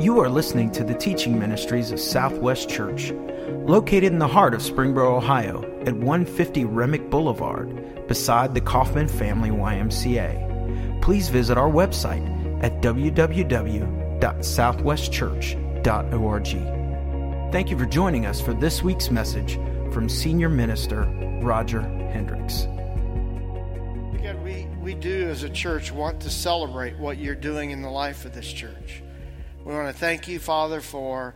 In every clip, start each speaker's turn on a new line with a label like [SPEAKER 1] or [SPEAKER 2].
[SPEAKER 1] You are listening to the teaching ministries of Southwest Church, located in the heart of Springboro, Ohio, at 150 Remick Boulevard, beside the Kaufman Family YMCA. Please visit our website at www.southwestchurch.org. Thank you for joining us for this week's message from Senior Minister Roger Hendricks.
[SPEAKER 2] We, we do as a church want to celebrate what you're doing in the life of this church. We want to thank you, Father, for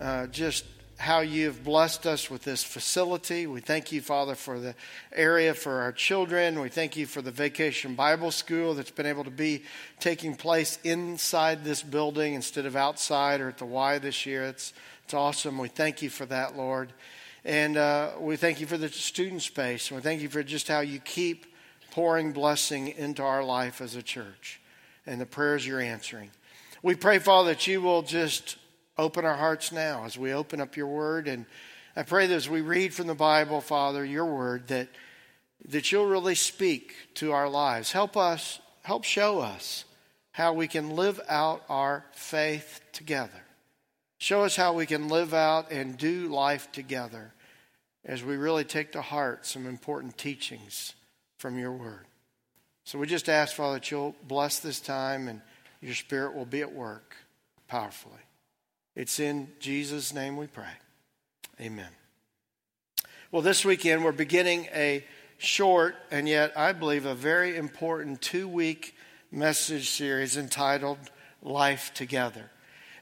[SPEAKER 2] uh, just how you've blessed us with this facility. We thank you, Father, for the area for our children. We thank you for the vacation Bible school that's been able to be taking place inside this building instead of outside or at the Y this year. It's, it's awesome. We thank you for that, Lord. And uh, we thank you for the student space. And we thank you for just how you keep pouring blessing into our life as a church and the prayers you're answering. We pray, Father, that you will just open our hearts now as we open up your word. And I pray that as we read from the Bible, Father, your word, that, that you'll really speak to our lives. Help us, help show us how we can live out our faith together. Show us how we can live out and do life together as we really take to heart some important teachings from your word. So we just ask, Father, that you'll bless this time and your Spirit will be at work powerfully. It's in Jesus' name we pray. Amen. Well, this weekend we're beginning a short and yet I believe a very important two week message series entitled Life Together.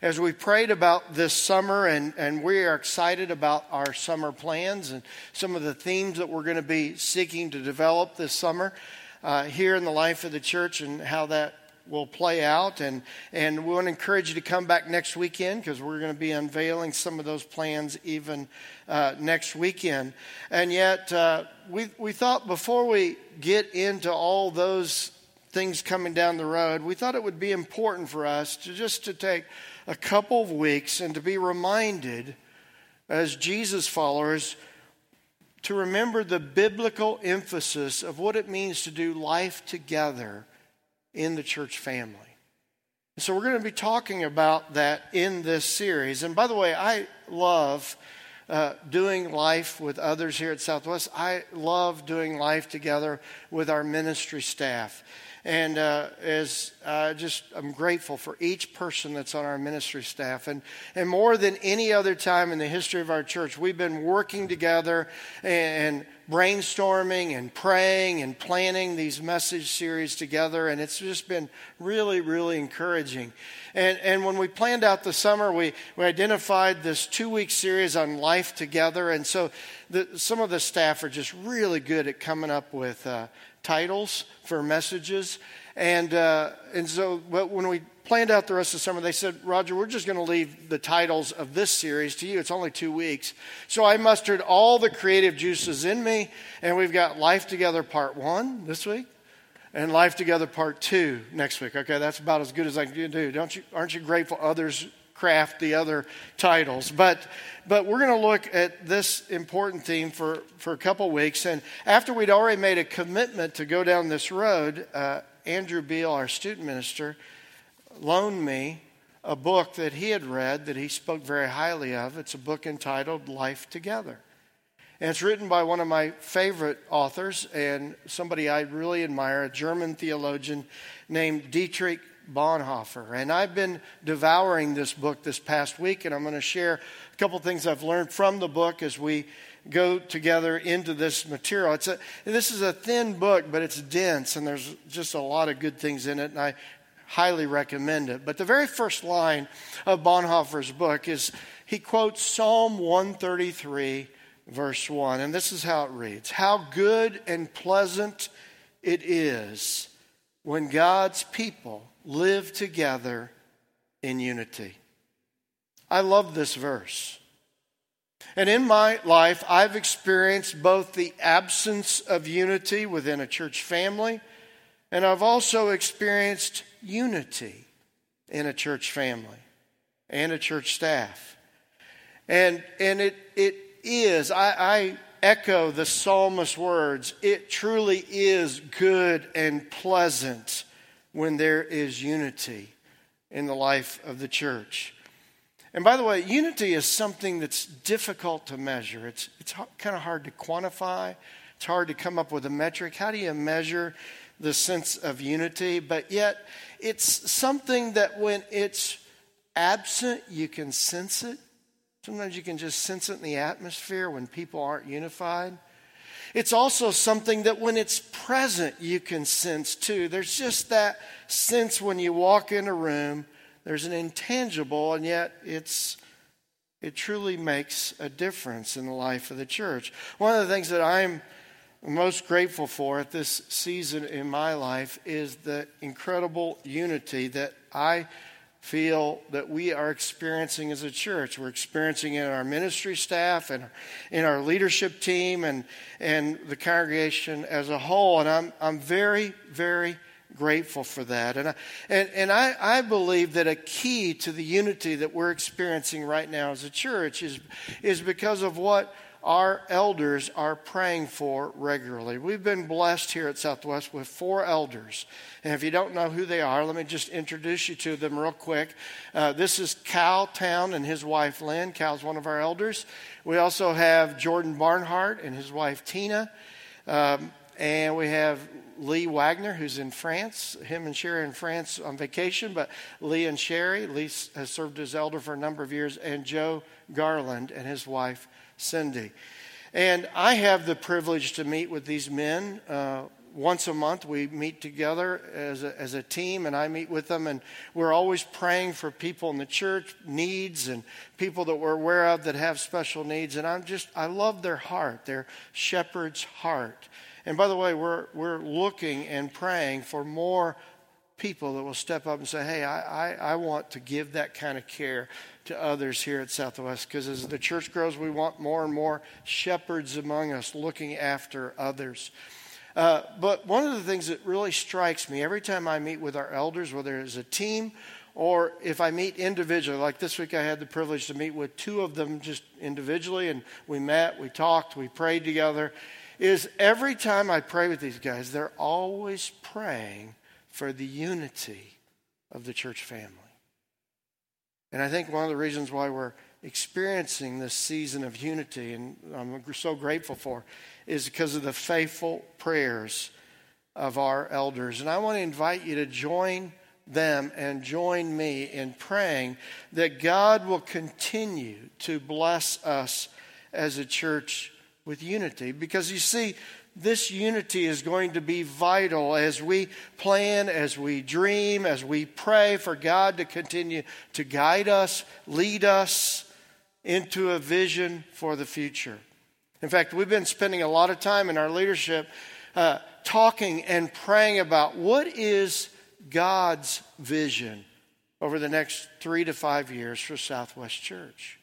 [SPEAKER 2] As we prayed about this summer, and, and we are excited about our summer plans and some of the themes that we're going to be seeking to develop this summer uh, here in the life of the church and how that will play out. And, and we want to encourage you to come back next weekend because we're going to be unveiling some of those plans even uh, next weekend. And yet, uh, we, we thought before we get into all those things coming down the road, we thought it would be important for us to just to take a couple of weeks and to be reminded as Jesus followers to remember the biblical emphasis of what it means to do life together in the church family. So, we're going to be talking about that in this series. And by the way, I love uh, doing life with others here at Southwest. I love doing life together with our ministry staff. And uh, as uh, just, I'm grateful for each person that's on our ministry staff. And, and more than any other time in the history of our church, we've been working together and, brainstorming and praying and planning these message series together, and it's just been really, really encouraging. And, and when we planned out the summer, we, we identified this two week series on life together, and so the, some of the staff are just really good at coming up with uh, titles for messages. And, uh, and so when we planned out the rest of the summer, they said, Roger, we're just going to leave the titles of this series to you. It's only two weeks. So I mustered all the creative juices in me, and we've got Life Together Part 1 this week and Life Together Part 2 next week. Okay, that's about as good as I can do. Don't you, aren't you grateful others craft the other titles. But, but we're going to look at this important theme for, for a couple weeks. And after we'd already made a commitment to go down this road, uh, Andrew Beal, our student minister, loaned me a book that he had read that he spoke very highly of. It's a book entitled Life Together. And it's written by one of my favorite authors and somebody I really admire, a German theologian named Dietrich Bonhoeffer. And I've been devouring this book this past week, and I'm going to share a couple things I've learned from the book as we go together into this material. It's a, this is a thin book, but it's dense, and there's just a lot of good things in it, and I highly recommend it. But the very first line of Bonhoeffer's book is he quotes Psalm 133, verse 1, and this is how it reads How good and pleasant it is when God's people live together in unity. I love this verse. And in my life, I've experienced both the absence of unity within a church family, and I've also experienced unity in a church family and a church staff. And, and it, it is, I, I echo the psalmist's words, it truly is good and pleasant when there is unity in the life of the church. And by the way, unity is something that's difficult to measure. It's, it's kind of hard to quantify. It's hard to come up with a metric. How do you measure the sense of unity? But yet, it's something that when it's absent, you can sense it. Sometimes you can just sense it in the atmosphere when people aren't unified. It's also something that when it's present, you can sense too. There's just that sense when you walk in a room there's an intangible, and yet it's it truly makes a difference in the life of the church. One of the things that I'm most grateful for at this season in my life is the incredible unity that I feel that we are experiencing as a church. We're experiencing it in our ministry staff and in our leadership team and, and the congregation as a whole. And I'm, I'm very, very grateful for that. And I, and, and I, I believe that a key to the unity that we're experiencing right now as a church is, is because of what our elders are praying for regularly. We've been blessed here at Southwest with four elders. And if you don't know who they are, let me just introduce you to them real quick. Uh, this is Cal Town and his wife Lynn. Cal's one of our elders. We also have Jordan Barnhart and his wife Tina. Um, and we have Lee Wagner, who's in France. Him and Sherry in France on vacation, but Lee and Sherry. Lee has served as elder for a number of years, and Joe Garland and his wife Cindy. And I have the privilege to meet with these men. Uh, once a month, we meet together as a, as a team, and I meet with them. And we're always praying for people in the church, needs, and people that we're aware of that have special needs. And I'm just, I love their heart, their shepherd's heart. And by the way, we're, we're looking and praying for more people that will step up and say, hey, I, I, I want to give that kind of care to others here at Southwest. Because as the church grows, we want more and more shepherds among us looking after others. Uh, but one of the things that really strikes me every time I meet with our elders, whether it's a team or if I meet individually, like this week I had the privilege to meet with two of them just individually, and we met, we talked, we prayed together is every time I pray with these guys, they're always praying for the unity of the church family. And I think one of the reasons why we're experiencing this season of unity, and I'm so grateful for, is because of the faithful prayers of our elders. And I want to invite you to join them and join me in praying that God will continue to bless us as a church with unity because you see, this unity is going to be vital as we plan, as we dream, as we pray for God to continue to guide us, lead us into a vision for the future. In fact, we've been spending a lot of time in our leadership uh, talking and praying about what is God's vision over the next three to five years for Southwest Church.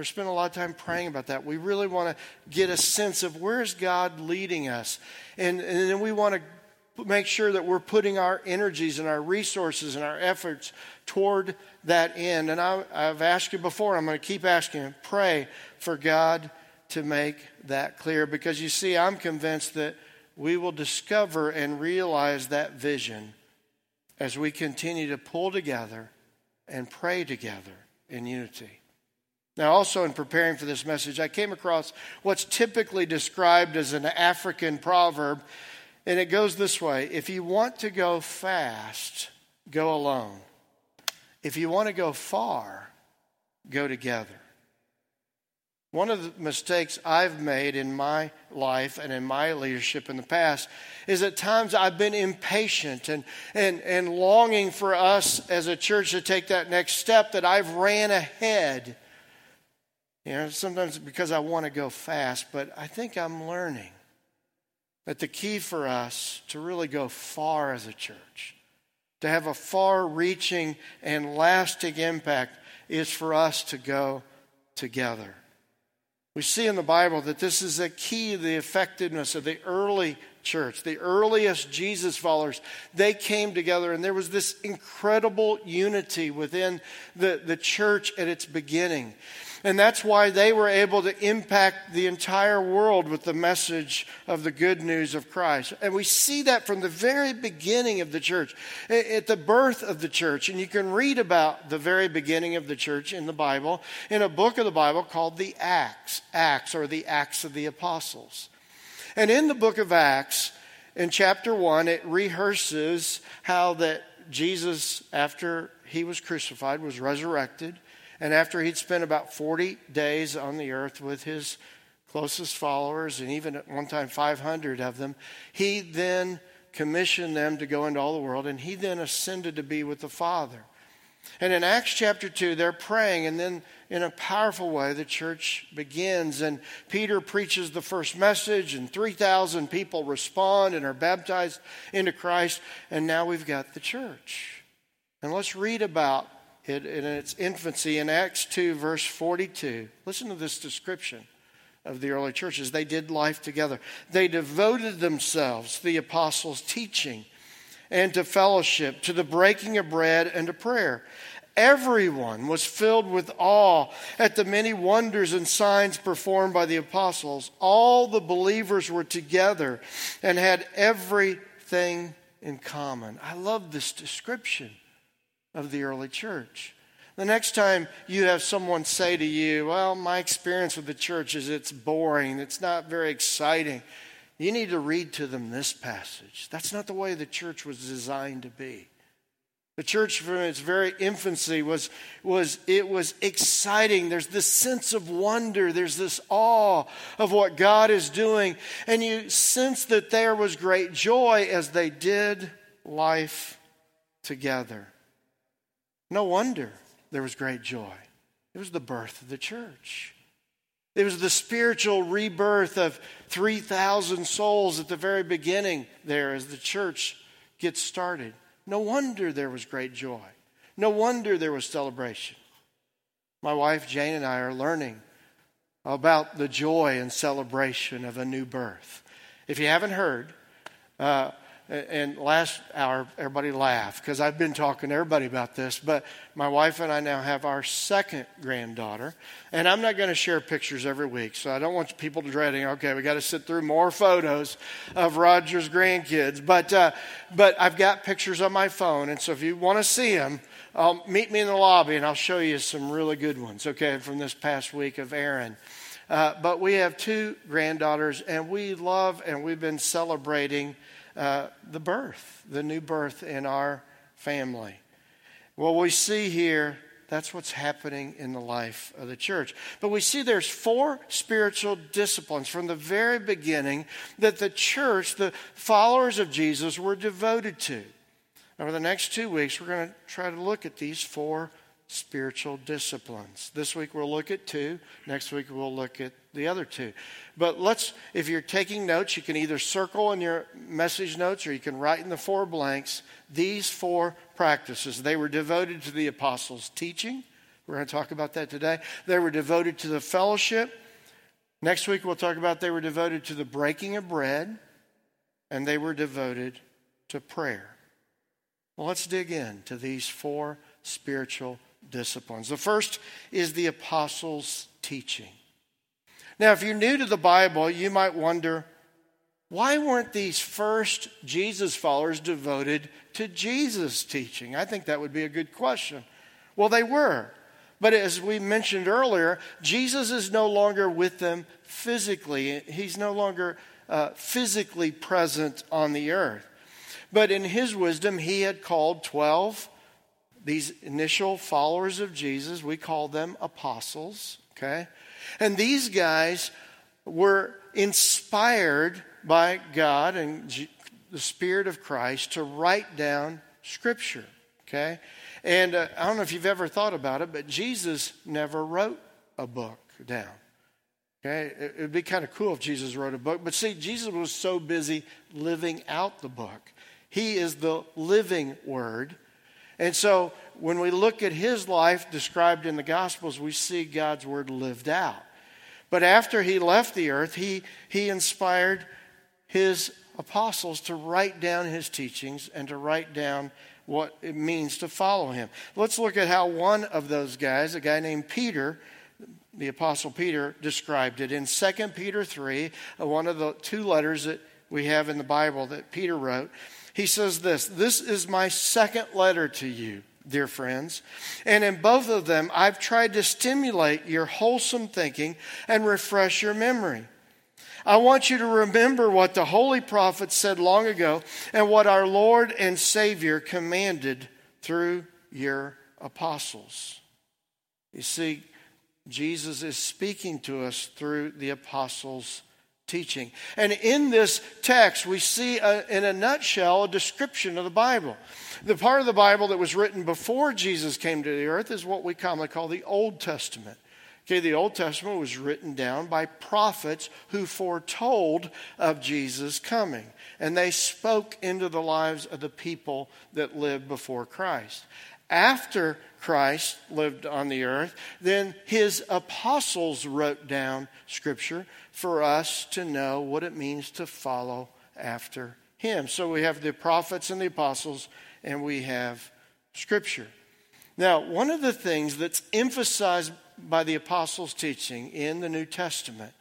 [SPEAKER 2] We're spending a lot of time praying about that. We really want to get a sense of where's God leading us. And, and then we want to make sure that we're putting our energies and our resources and our efforts toward that end. And I, have asked you before, I'm going to keep asking pray for God to make that clear. Because you see, I'm convinced that we will discover and realize that vision as we continue to pull together and pray together in unity. Now, also in preparing for this message, I came across what's typically described as an African proverb, and it goes this way If you want to go fast, go alone. If you want to go far, go together. One of the mistakes I've made in my life and in my leadership in the past is at times I've been impatient and, and, and longing for us as a church to take that next step that I've ran ahead you know, sometimes because I want to go fast, but I think I'm learning that the key for us to really go far as a church, to have a far reaching and lasting impact, is for us to go together. We see in the Bible that this is a key to the effectiveness of the early church, the earliest Jesus followers. They came together, and there was this incredible unity within the, the church at its beginning. And that's why they were able to impact the entire world with the message of the good news of Christ. And we see that from the very beginning of the church, at the birth of the church. And you can read about the very beginning of the church in the Bible, in a book of the Bible called the Acts, Acts or the Acts of the Apostles. And in the book of Acts, in chapter 1, it rehearses how that Jesus, after he was crucified, was resurrected and after he'd spent about 40 days on the earth with his closest followers, and even at one time 500 of them, he then commissioned them to go into all the world, and he then ascended to be with the Father. And in Acts chapter 2, they're praying, and then in a powerful way, the church begins. And Peter preaches the first message, and 3,000 people respond and are baptized into Christ. And now we've got the church. And let's read about it, in its infancy in Acts 2, verse 42. Listen to this description of the early churches. They did life together, they devoted themselves to the apostles' teaching and to fellowship, to the breaking of bread and to prayer. Everyone was filled with awe at the many wonders and signs performed by the apostles. All the believers were together and had everything in common. I love this description of the early church. The next time you have someone say to you, Well, my experience with the church is it's boring, it's not very exciting, you need to read to them this passage. That's not the way the church was designed to be. The church from its very infancy was, was it was exciting. There's this sense of wonder. There's this awe of what God is doing. And you sense that there was great joy as they did life together. No wonder there was great joy. It was the birth of the church. It was the spiritual rebirth of 3,000 souls at the very beginning there as the church gets started. No wonder there was great joy. No wonder there was celebration. My wife Jane and I are learning about the joy and celebration of a new birth. If you haven't heard, uh, and last hour, everybody laughed because I've been talking to everybody about this. But my wife and I now have our second granddaughter. And I'm not going to share pictures every week. So I don't want people dreading, okay, we got to sit through more photos of Roger's grandkids. But, uh, but I've got pictures on my phone. And so if you want to see them, um, meet me in the lobby and I'll show you some really good ones, okay, from this past week of Aaron. Uh, but we have two granddaughters and we love and we've been celebrating uh, the birth, the new birth in our family. Well, we see here that's what's happening in the life of the church. But we see there's four spiritual disciplines from the very beginning that the church, the followers of Jesus, were devoted to. Over the next two weeks, we're going to try to look at these four spiritual disciplines. This week we'll look at two. Next week we'll look at the other two. But let's, if you're taking notes, you can either circle in your message notes or you can write in the four blanks these four practices. They were devoted to the apostles' teaching. We're going to talk about that today. They were devoted to the fellowship. Next week we'll talk about they were devoted to the breaking of bread and they were devoted to prayer. Well, let's dig in to these four spiritual disciplines. The first is the apostles' teaching. Now, if you're new to the Bible, you might wonder why weren't these first Jesus followers devoted to Jesus' teaching? I think that would be a good question. Well, they were. But as we mentioned earlier, Jesus is no longer with them physically. He's no longer uh, physically present on the earth. But in his wisdom, he had called 12 these initial followers of Jesus, we call them apostles, okay? And these guys were inspired by God and the Spirit of Christ to write down Scripture, okay? And uh, I don't know if you've ever thought about it, but Jesus never wrote a book down. Okay, it would be kind of cool if Jesus wrote a book, but see, Jesus was so busy living out the book. He is the living word, and so when we look at his life described in the Gospels, we see God's word lived out. But after he left the earth, he, he inspired his apostles to write down his teachings and to write down what it means to follow him. Let's look at how one of those guys, a guy named Peter, the Apostle Peter described it in 2 Peter 3, uh, one of the two letters that we have in the Bible that Peter wrote. He says this This is my second letter to you, dear friends. And in both of them, I've tried to stimulate your wholesome thinking and refresh your memory. I want you to remember what the holy prophets said long ago and what our Lord and Savior commanded through your apostles. You see, Jesus is speaking to us through the apostles' teaching. And in this text, we see, a, in a nutshell, a description of the Bible. The part of the Bible that was written before Jesus came to the earth is what we commonly call the Old Testament. Okay, the Old Testament was written down by prophets who foretold of Jesus coming, and they spoke into the lives of the people that lived before Christ. After Christ lived on the earth, then his apostles wrote down scripture for us to know what it means to follow after him. So we have the prophets and the apostles, and we have scripture. Now, one of the things that's emphasized by the apostles' teaching in the New Testament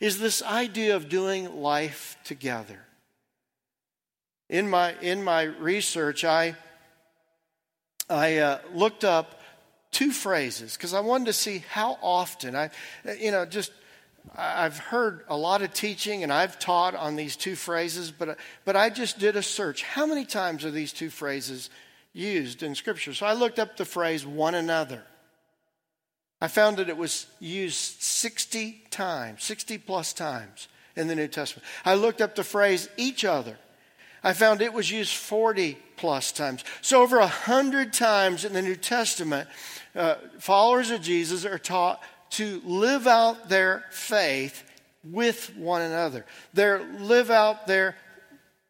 [SPEAKER 2] is this idea of doing life together. In my, in my research, I, I uh, looked up two phrases because I wanted to see how often I, you know, just I've heard a lot of teaching and I've taught on these two phrases, but, but I just did a search. How many times are these two phrases used in Scripture? So I looked up the phrase one another. I found that it was used 60 times, 60 plus times in the New Testament. I looked up the phrase each other. I found it was used 40 plus times. So, over 100 times in the New Testament, uh, followers of Jesus are taught to live out their faith with one another. They live out their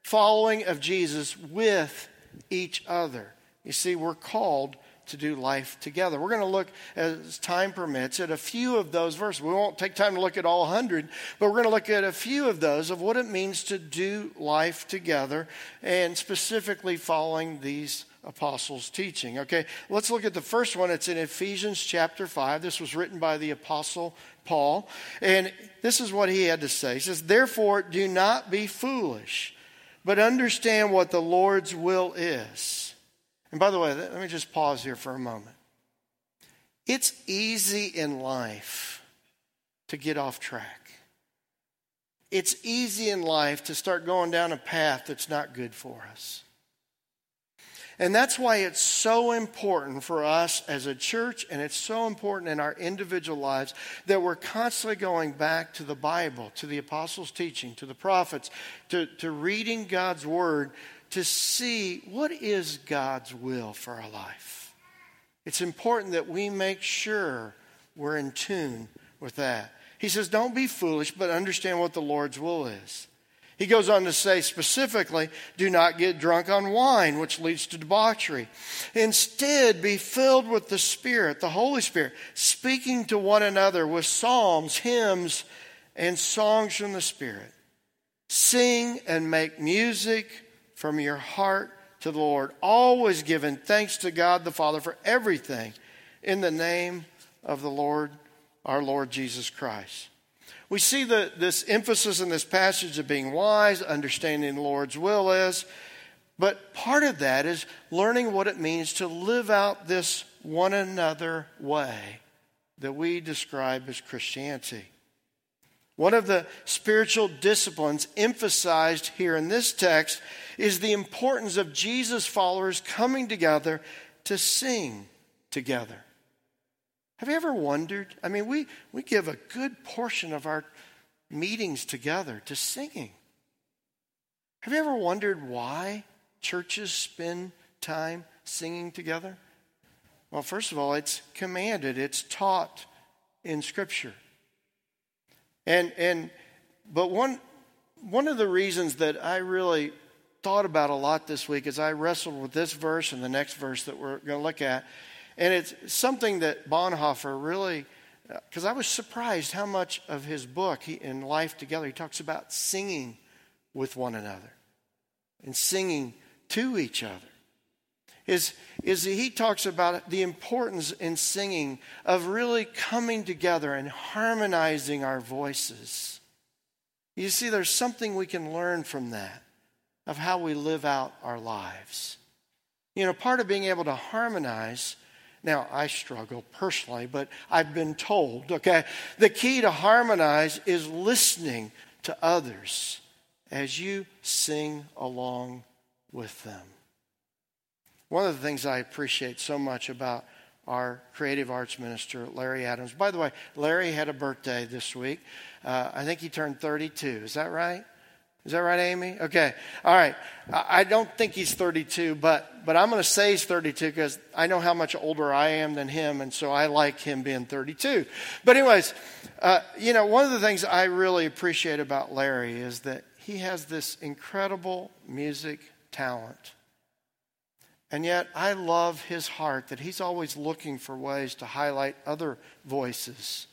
[SPEAKER 2] following of Jesus with each other. You see, we're called to do life together. We're going to look, as time permits, at a few of those verses. We won't take time to look at all 100, but we're going to look at a few of those of what it means to do life together and specifically following these apostles' teaching. Okay, let's look at the first one. It's in Ephesians chapter 5. This was written by the apostle Paul. And this is what he had to say. He says, Therefore, do not be foolish, but understand what the Lord's will is. And by the way, let me just pause here for a moment. It's easy in life to get off track. It's easy in life to start going down a path that's not good for us. And that's why it's so important for us as a church, and it's so important in our individual lives that we're constantly going back to the Bible, to the apostles' teaching, to the prophets, to, to reading God's word to see what is God's will for our life. It's important that we make sure we're in tune with that. He says, Don't be foolish, but understand what the Lord's will is. He goes on to say specifically, do not get drunk on wine, which leads to debauchery. Instead, be filled with the Spirit, the Holy Spirit, speaking to one another with psalms, hymns, and songs from the Spirit. Sing and make music from your heart to the Lord, always giving thanks to God the Father for everything in the name of the Lord, our Lord Jesus Christ. We see the, this emphasis in this passage of being wise, understanding the Lord's will is, but part of that is learning what it means to live out this one another way that we describe as Christianity. One of the spiritual disciplines emphasized here in this text is the importance of Jesus' followers coming together to sing together. Have you ever wondered? I mean, we, we give a good portion of our meetings together to singing. Have you ever wondered why churches spend time singing together? Well, first of all, it's commanded, it's taught in Scripture. And, and, but one, one of the reasons that I really thought about a lot this week is I wrestled with this verse and the next verse that we're going to look at. And it's something that Bonhoeffer really, uh, because I was surprised how much of his book he, in Life Together, he talks about singing with one another and singing to each other. is, is he talks about the importance in singing of really coming together and harmonizing our voices. You see, there's something we can learn from that of how we live out our lives. You know, part of being able to harmonize, now I struggle personally, but I've been told, okay, the key to harmonize is listening to others as you sing along with them. One of the things I appreciate so much about our creative arts minister, Larry Adams. By the way, Larry had a birthday this week. Uh, I think he turned 32. Is that right? Is that right, Amy? Okay. All right. I don't think he's 32, but, but I'm going to say he's 32 because I know how much older I am than him, and so I like him being 32. But, anyways, uh, you know, one of the things I really appreciate about Larry is that he has this incredible music talent. And yet, I love his heart that he's always looking for ways to highlight other voices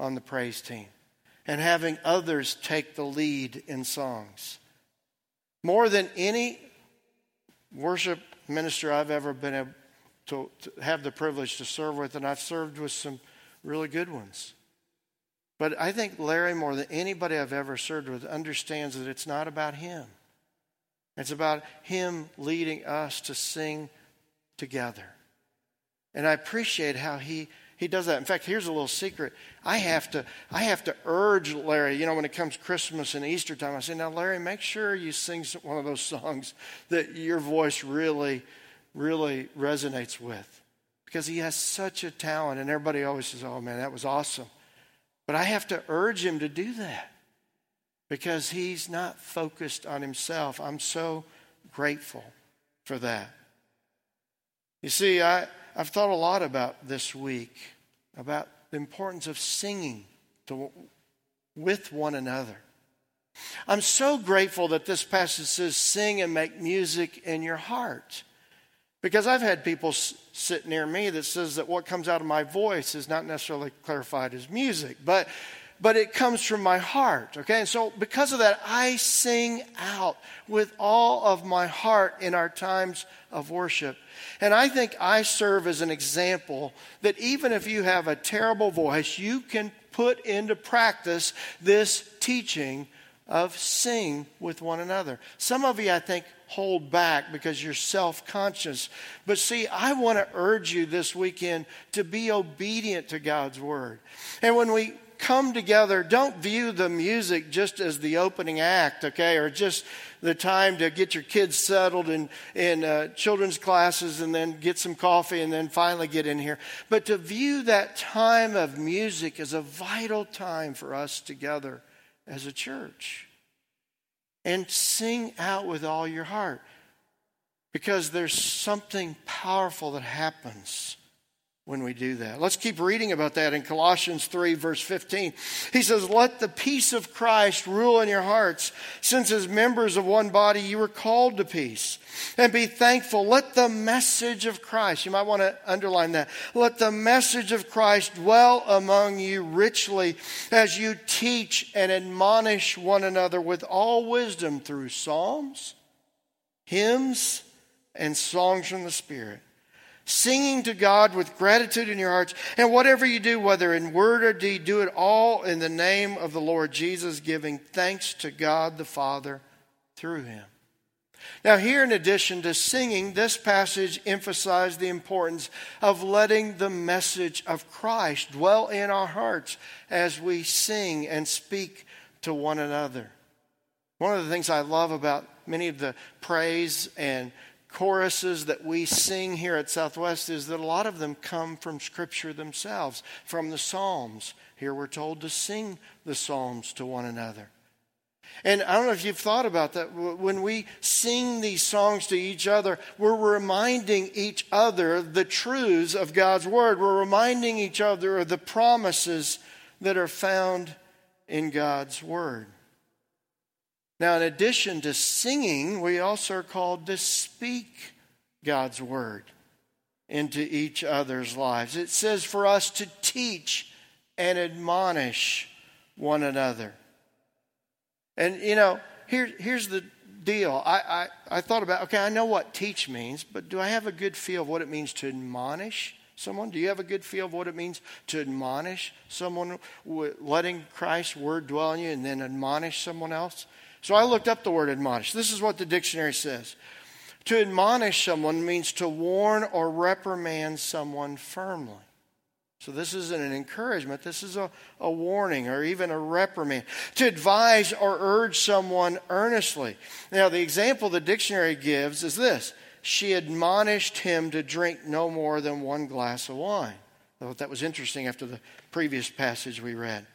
[SPEAKER 2] on the praise team and having others take the lead in songs. More than any worship minister I've ever been able to, to, have the privilege to serve with, and I've served with some really good ones. But I think Larry, more than anybody I've ever served with, understands that it's not about him. It's about him leading us to sing together. And I appreciate how he he does that. In fact, here's a little secret. I have to I have to urge Larry, you know, when it comes Christmas and Easter time, I say, now Larry, make sure you sing one of those songs that your voice really, really resonates with. Because he has such a talent, and everybody always says, Oh man, that was awesome. But I have to urge him to do that because he's not focused on himself. I'm so grateful for that. You see, I, I've thought a lot about this week, about the importance of singing to, with one another. I'm so grateful that this passage says, sing and make music in your heart. Because I've had people sit near me that says that what comes out of my voice is not necessarily clarified as music, but but it comes from my heart. Okay, and so because of that, I sing out with all of my heart in our times of worship. And I think I serve as an example that even if you have a terrible voice, you can put into practice this teaching of sing with one another. Some of you, I think, hold back because you're self conscious. But see, I want to urge you this weekend to be obedient to God's word. And when we come together, don't view the music just as the opening act, okay, or just the time to get your kids settled in, in uh, children's classes and then get some coffee and then finally get in here. But to view that time of music as a vital time for us together as a church. And sing out with all your heart because there's something powerful that happens when we do that. Let's keep reading about that in Colossians 3, verse 15. He says, Let the peace of Christ rule in your hearts, since as members of one body you were called to peace. And be thankful. Let the message of Christ, you might want to underline that, let the message of Christ dwell among you richly as you teach and admonish one another with all wisdom through psalms, hymns, and songs from the Spirit singing to God with gratitude in your hearts. And whatever you do, whether in word or deed, do it all in the name of the Lord Jesus, giving thanks to God the Father through him. Now, here, in addition to singing, this passage emphasized the importance of letting the message of Christ dwell in our hearts as we sing and speak to one another. One of the things I love about many of the praise and choruses that we sing here at Southwest is that a lot of them come from Scripture themselves, from the Psalms. Here we're told to sing the Psalms to one another. And I don't know if you've thought about that. When we sing these songs to each other, we're reminding each other the truths of God's Word. We're reminding each other of the promises that are found in God's Word. Now, in addition to singing, we also are called to speak God's word into each other's lives. It says for us to teach and admonish one another. And, you know, here, here's the, deal. I, I, I thought about, okay, I know what teach means, but do I have a good feel of what it means to admonish someone? Do you have a good feel of what it means to admonish someone, letting Christ's word dwell in you and then admonish someone else? So I looked up the word admonish. This is what the dictionary says. To admonish someone means to warn or reprimand someone firmly. So this isn't an encouragement, this is a, a warning or even a reprimand. To advise or urge someone earnestly. Now, the example the dictionary gives is this She admonished him to drink no more than one glass of wine. I thought that was interesting after the previous passage we read.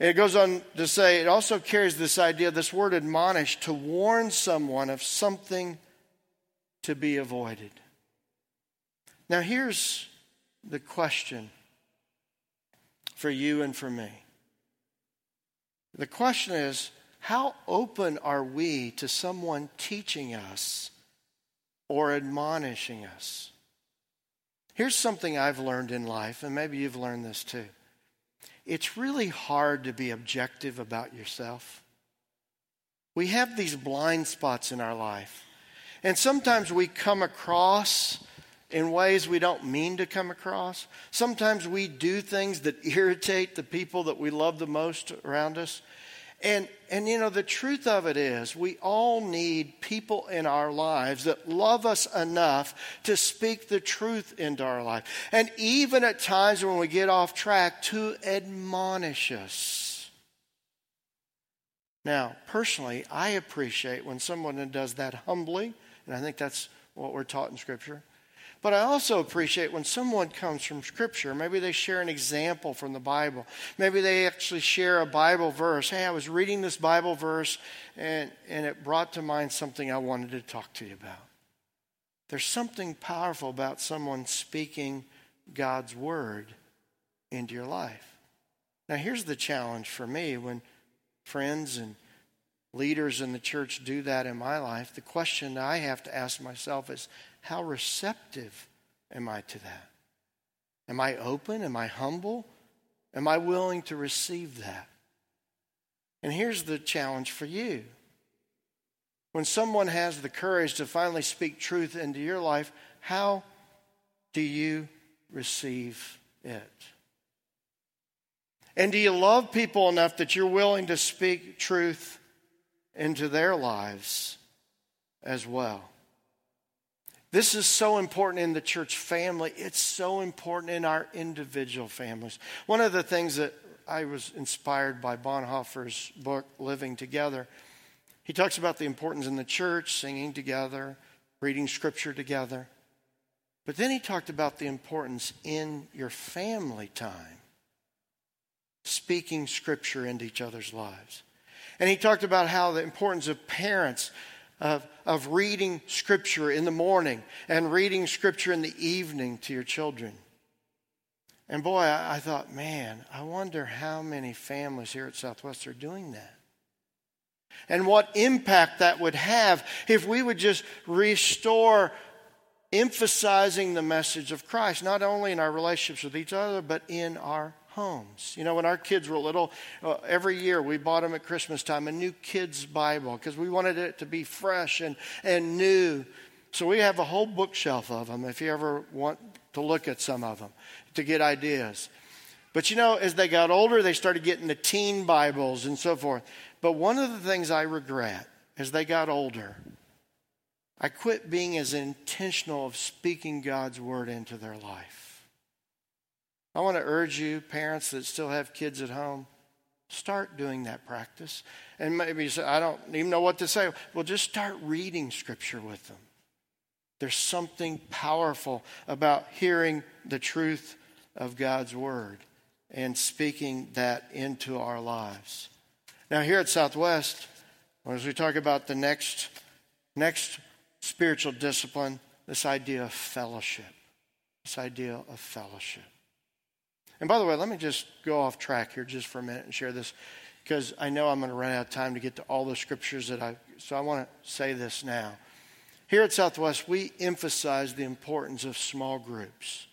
[SPEAKER 2] And it goes on to say it also carries this idea, this word admonish, to warn someone of something to be avoided. Now, here's the question for you and for me. The question is how open are we to someone teaching us or admonishing us? Here's something I've learned in life, and maybe you've learned this too. It's really hard to be objective about yourself. We have these blind spots in our life. And sometimes we come across in ways we don't mean to come across. Sometimes we do things that irritate the people that we love the most around us. And, and you know, the truth of it is, we all need people in our lives that love us enough to speak the truth into our life. And even at times when we get off track, to admonish us. Now, personally, I appreciate when someone does that humbly, and I think that's what we're taught in Scripture. But I also appreciate when someone comes from Scripture, maybe they share an example from the Bible. Maybe they actually share a Bible verse. Hey, I was reading this Bible verse and, and it brought to mind something I wanted to talk to you about. There's something powerful about someone speaking God's word into your life. Now, here's the challenge for me when friends and leaders in the church do that in my life. The question I have to ask myself is how receptive am I to that? Am I open? Am I humble? Am I willing to receive that? And here's the challenge for you. When someone has the courage to finally speak truth into your life, how do you receive it? And do you love people enough that you're willing to speak truth into their lives as well? This is so important in the church family. It's so important in our individual families. One of the things that I was inspired by Bonhoeffer's book, Living Together, he talks about the importance in the church, singing together, reading scripture together. But then he talked about the importance in your family time, speaking scripture into each other's lives. And he talked about how the importance of parents of, of reading Scripture in the morning and reading Scripture in the evening to your children. And boy, I, I thought, man, I wonder how many families here at Southwest are doing that. And what impact that would have if we would just restore emphasizing the message of Christ, not only in our relationships with each other, but in our homes. You know, when our kids were little, uh, every year we bought them at Christmas time a new kids' Bible because we wanted it to be fresh and, and new. So we have a whole bookshelf of them if you ever want to look at some of them to get ideas. But you know, as they got older, they started getting the teen Bibles and so forth. But one of the things I regret as they got older, I quit being as intentional of speaking God's word into their life. I want to urge you, parents that still have kids at home, start doing that practice. And maybe you say, I don't even know what to say. Well, just start reading Scripture with them. There's something powerful about hearing the truth of God's Word and speaking that into our lives. Now, here at Southwest, as we talk about the next, next spiritual discipline, this idea of fellowship, this idea of fellowship. And by the way, let me just go off track here just for a minute and share this because I know I'm going to run out of time to get to all the scriptures that I, so I want to say this now. Here at Southwest, we emphasize the importance of small groups.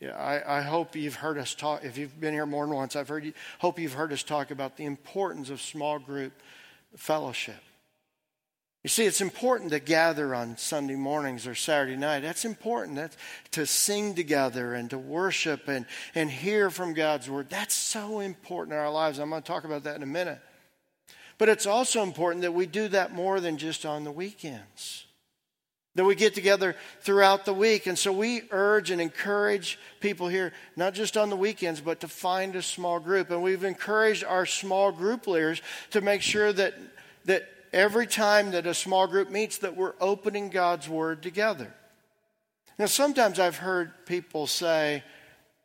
[SPEAKER 2] Yeah, I, I, hope you've heard us talk. If you've been here more than once, I've heard you. Hope you've heard us talk about the importance of small group fellowship. You see, it's important to gather on Sunday mornings or Saturday night. That's important. That's to sing together and to worship and, and hear from God's word. That's so important in our lives. I'm going to talk about that in a minute. But it's also important that we do that more than just on the weekends. That we get together throughout the week. And so we urge and encourage people here, not just on the weekends, but to find a small group. And we've encouraged our small group leaders to make sure that, that every time that a small group meets that we're opening God's Word together. Now, sometimes I've heard people say,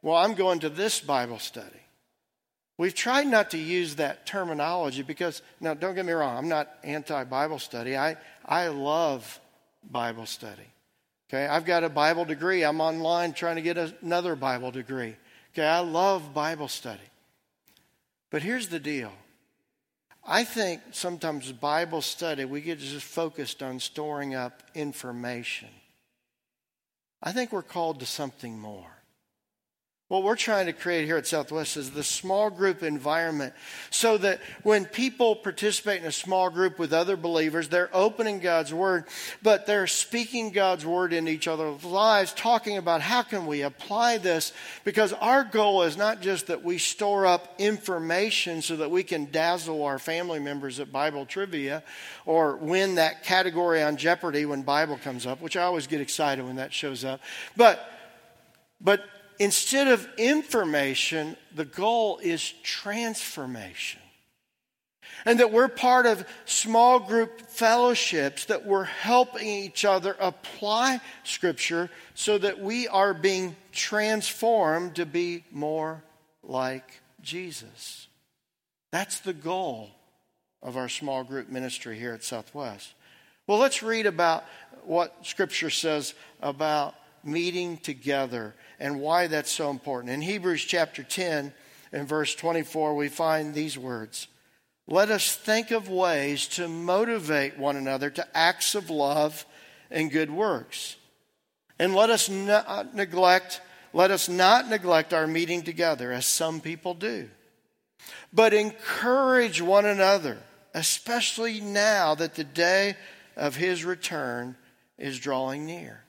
[SPEAKER 2] Well, I'm going to this Bible study. We've tried not to use that terminology because, now, don't get me wrong, I'm not anti Bible study. I, I love Bible study. Okay, I've got a Bible degree. I'm online trying to get another Bible degree. Okay, I love Bible study. But here's the deal I think sometimes Bible study, we get just focused on storing up information. I think we're called to something more. What we're trying to create here at Southwest is the small group environment so that when people participate in a small group with other believers, they're opening God's Word, but they're speaking God's Word in each other's lives, talking about how can we apply this, because our goal is not just that we store up information so that we can dazzle our family members at Bible trivia or win that category on Jeopardy when Bible comes up, which I always get excited when that shows up. But, but instead of information, the goal is transformation. And that we're part of small group fellowships, that we're helping each other apply Scripture so that we are being transformed to be more like Jesus. That's the goal of our small group ministry here at Southwest. Well, let's read about what Scripture says about meeting together and why that's so important. In Hebrews chapter 10 and verse 24, we find these words Let us think of ways to motivate one another to acts of love and good works. And let us not neglect, let us not neglect our meeting together as some people do, but encourage one another, especially now that the day of his return is drawing near.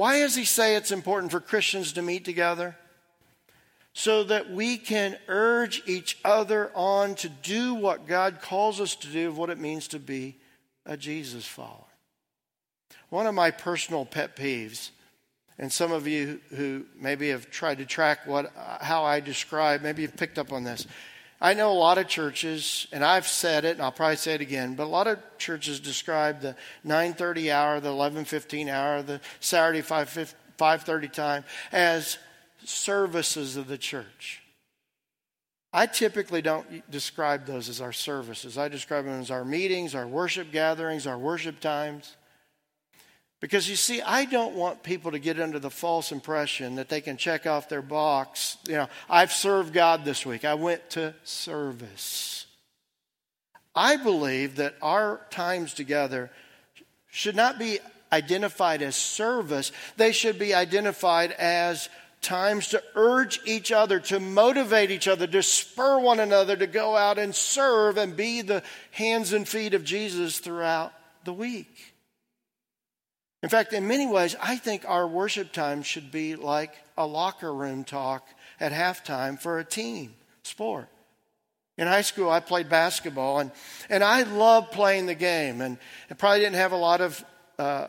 [SPEAKER 2] Why does he say it's important for Christians to meet together? So that we can urge each other on to do what God calls us to do, of what it means to be a Jesus follower. One of my personal pet peeves, and some of you who maybe have tried to track what, how I describe, maybe you've picked up on this. I know a lot of churches, and I've said it, and I'll probably say it again, but a lot of churches describe the 9:30 hour, the 11:15 hour, the Saturday 5 5:30 time as services of the church. I typically don't describe those as our services. I describe them as our meetings, our worship gatherings, our worship times. Because you see, I don't want people to get under the false impression that they can check off their box. You know, I've served God this week. I went to service. I believe that our times together should not be identified as service, they should be identified as times to urge each other, to motivate each other, to spur one another to go out and serve and be the hands and feet of Jesus throughout the week. In fact, in many ways, I think our worship time should be like a locker room talk at halftime for a team sport. In high school, I played basketball, and, and I loved playing the game. And I probably didn't have a lot of uh,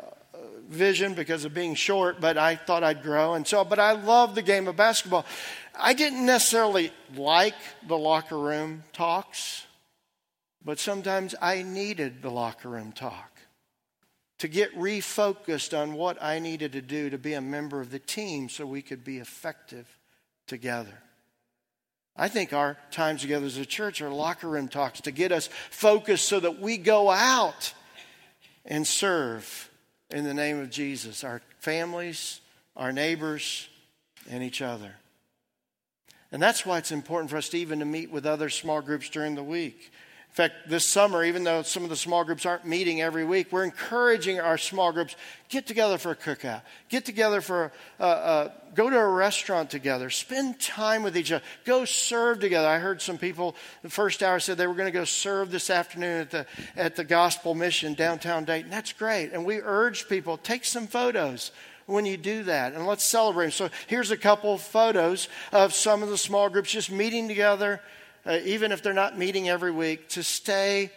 [SPEAKER 2] vision because of being short, but I thought I'd grow. And so, but I loved the game of basketball. I didn't necessarily like the locker room talks, but sometimes I needed the locker room talk to get refocused on what I needed to do to be a member of the team so we could be effective together. I think our times together as a church are locker room talks to get us focused so that we go out and serve in the name of Jesus, our families, our neighbors, and each other. And that's why it's important for us to even to meet with other small groups during the week. In fact, this summer, even though some of the small groups aren't meeting every week, we're encouraging our small groups get together for a cookout, get together for a, a, go to a restaurant together, spend time with each other, go serve together. I heard some people the first hour said they were going to go serve this afternoon at the at the Gospel Mission downtown Dayton. That's great, and we urge people take some photos when you do that and let's celebrate. So here's a couple photos of some of the small groups just meeting together uh, even if they're not meeting every week, to stay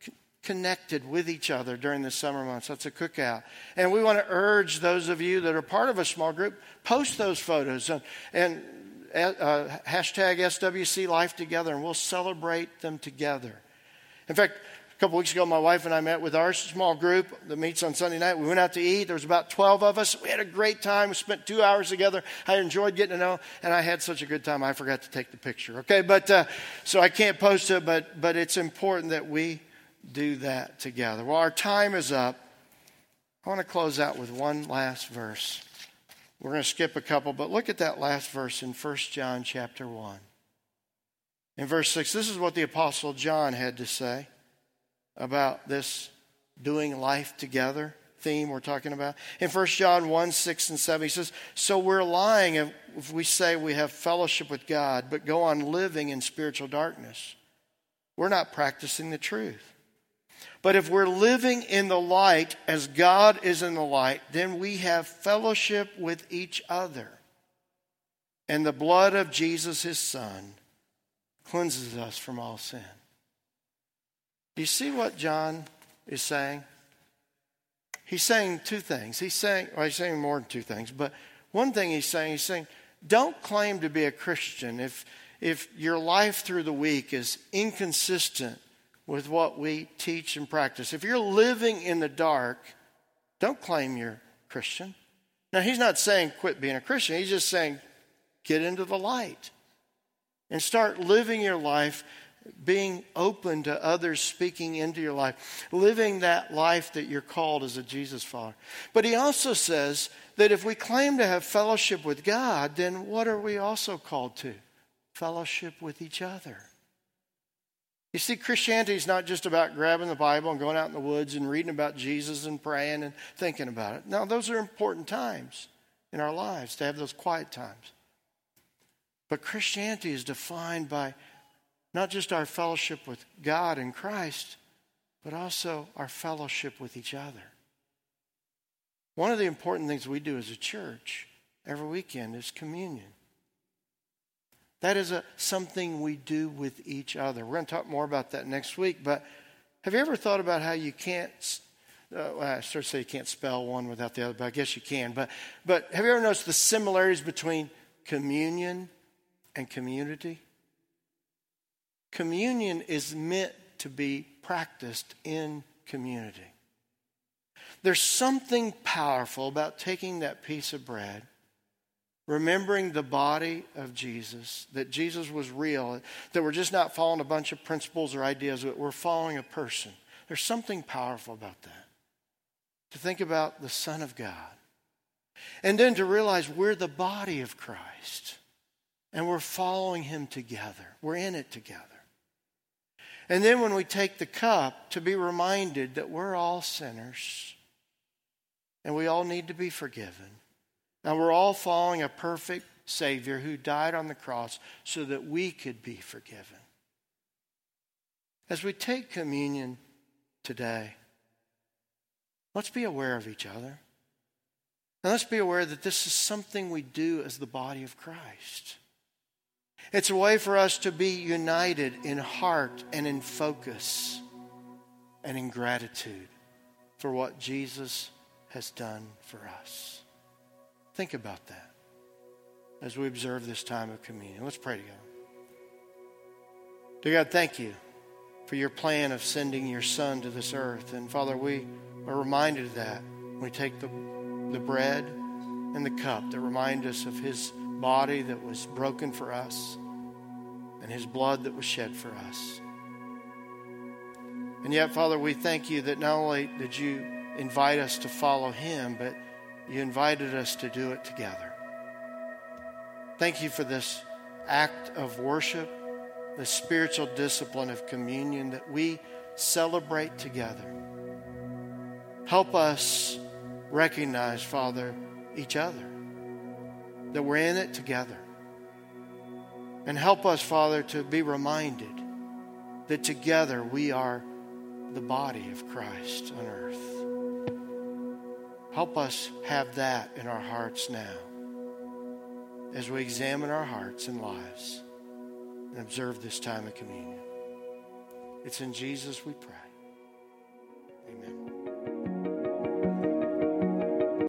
[SPEAKER 2] c- connected with each other during the summer months. That's a cookout. And we want to urge those of you that are part of a small group, post those photos and, and uh, hashtag SWC Life Together, and we'll celebrate them together. In fact, a couple weeks ago, my wife and I met with our small group that meets on Sunday night. We went out to eat. There was about 12 of us. We had a great time. We spent two hours together. I enjoyed getting to know, and I had such a good time. I forgot to take the picture. Okay, but uh, so I can't post it, but but it's important that we do that together. Well, our time is up. I want to close out with one last verse. We're going to skip a couple, but look at that last verse in 1 John chapter 1. In verse 6, this is what the Apostle John had to say about this doing life together theme we're talking about. In 1 John 1 6 and 7, he says, So we're lying if we say we have fellowship with God, but go on living in spiritual darkness. We're not practicing the truth. But if we're living in the light as God is in the light, then we have fellowship with each other. And the blood of Jesus, his Son, cleanses us from all sin. Do you see what John is saying? He's saying two things. He's saying, well, he's saying more than two things, but one thing he's saying, he's saying, don't claim to be a Christian if, if your life through the week is inconsistent with what we teach and practice. If you're living in the dark, don't claim you're Christian. Now, he's not saying quit being a Christian, he's just saying get into the light and start living your life being open to others speaking into your life, living that life that you're called as a Jesus follower. But he also says that if we claim to have fellowship with God, then what are we also called to? Fellowship with each other. You see, Christianity is not just about grabbing the Bible and going out in the woods and reading about Jesus and praying and thinking about it. Now, those are important times in our lives to have those quiet times. But Christianity is defined by not just our fellowship with God and Christ, but also our fellowship with each other. One of the important things we do as a church every weekend is communion. That is a, something we do with each other. We're going to talk more about that next week, but have you ever thought about how you can't, uh, I sort of say you can't spell one without the other, but I guess you can. But, but have you ever noticed the similarities between communion and community? Communion is meant to be practiced in community. There's something powerful about taking that piece of bread, remembering the body of Jesus, that Jesus was real, that we're just not following a bunch of principles or ideas, but we're following a person. There's something powerful about that. To think about the Son of God. And then to realize we're the body of Christ and we're following him together. We're in it together. And then when we take the cup, to be reminded that we're all sinners and we all need to be forgiven. And we're all following a perfect Savior who died on the cross so that we could be forgiven. As we take communion today, let's be aware of each other. And let's be aware that this is something we do as the body of Christ. It's a way for us to be united in heart and in focus and in gratitude for what Jesus has done for us. Think about that as we observe this time of communion. Let's pray together. Dear God, thank you for your plan of sending your Son to this earth. And Father, we are reminded of that when we take the, the bread and the cup that remind us of his body that was broken for us and his blood that was shed for us. And yet, Father, we thank you that not only did you invite us to follow him, but you invited us to do it together. Thank you for this act of worship the spiritual discipline of communion that we celebrate together. Help us recognize, Father, each other, that we're in it together. And help us, Father, to be reminded that together we are the body of Christ on earth. Help us have that in our hearts now as we examine our hearts and lives and observe this time of communion. It's in Jesus we pray.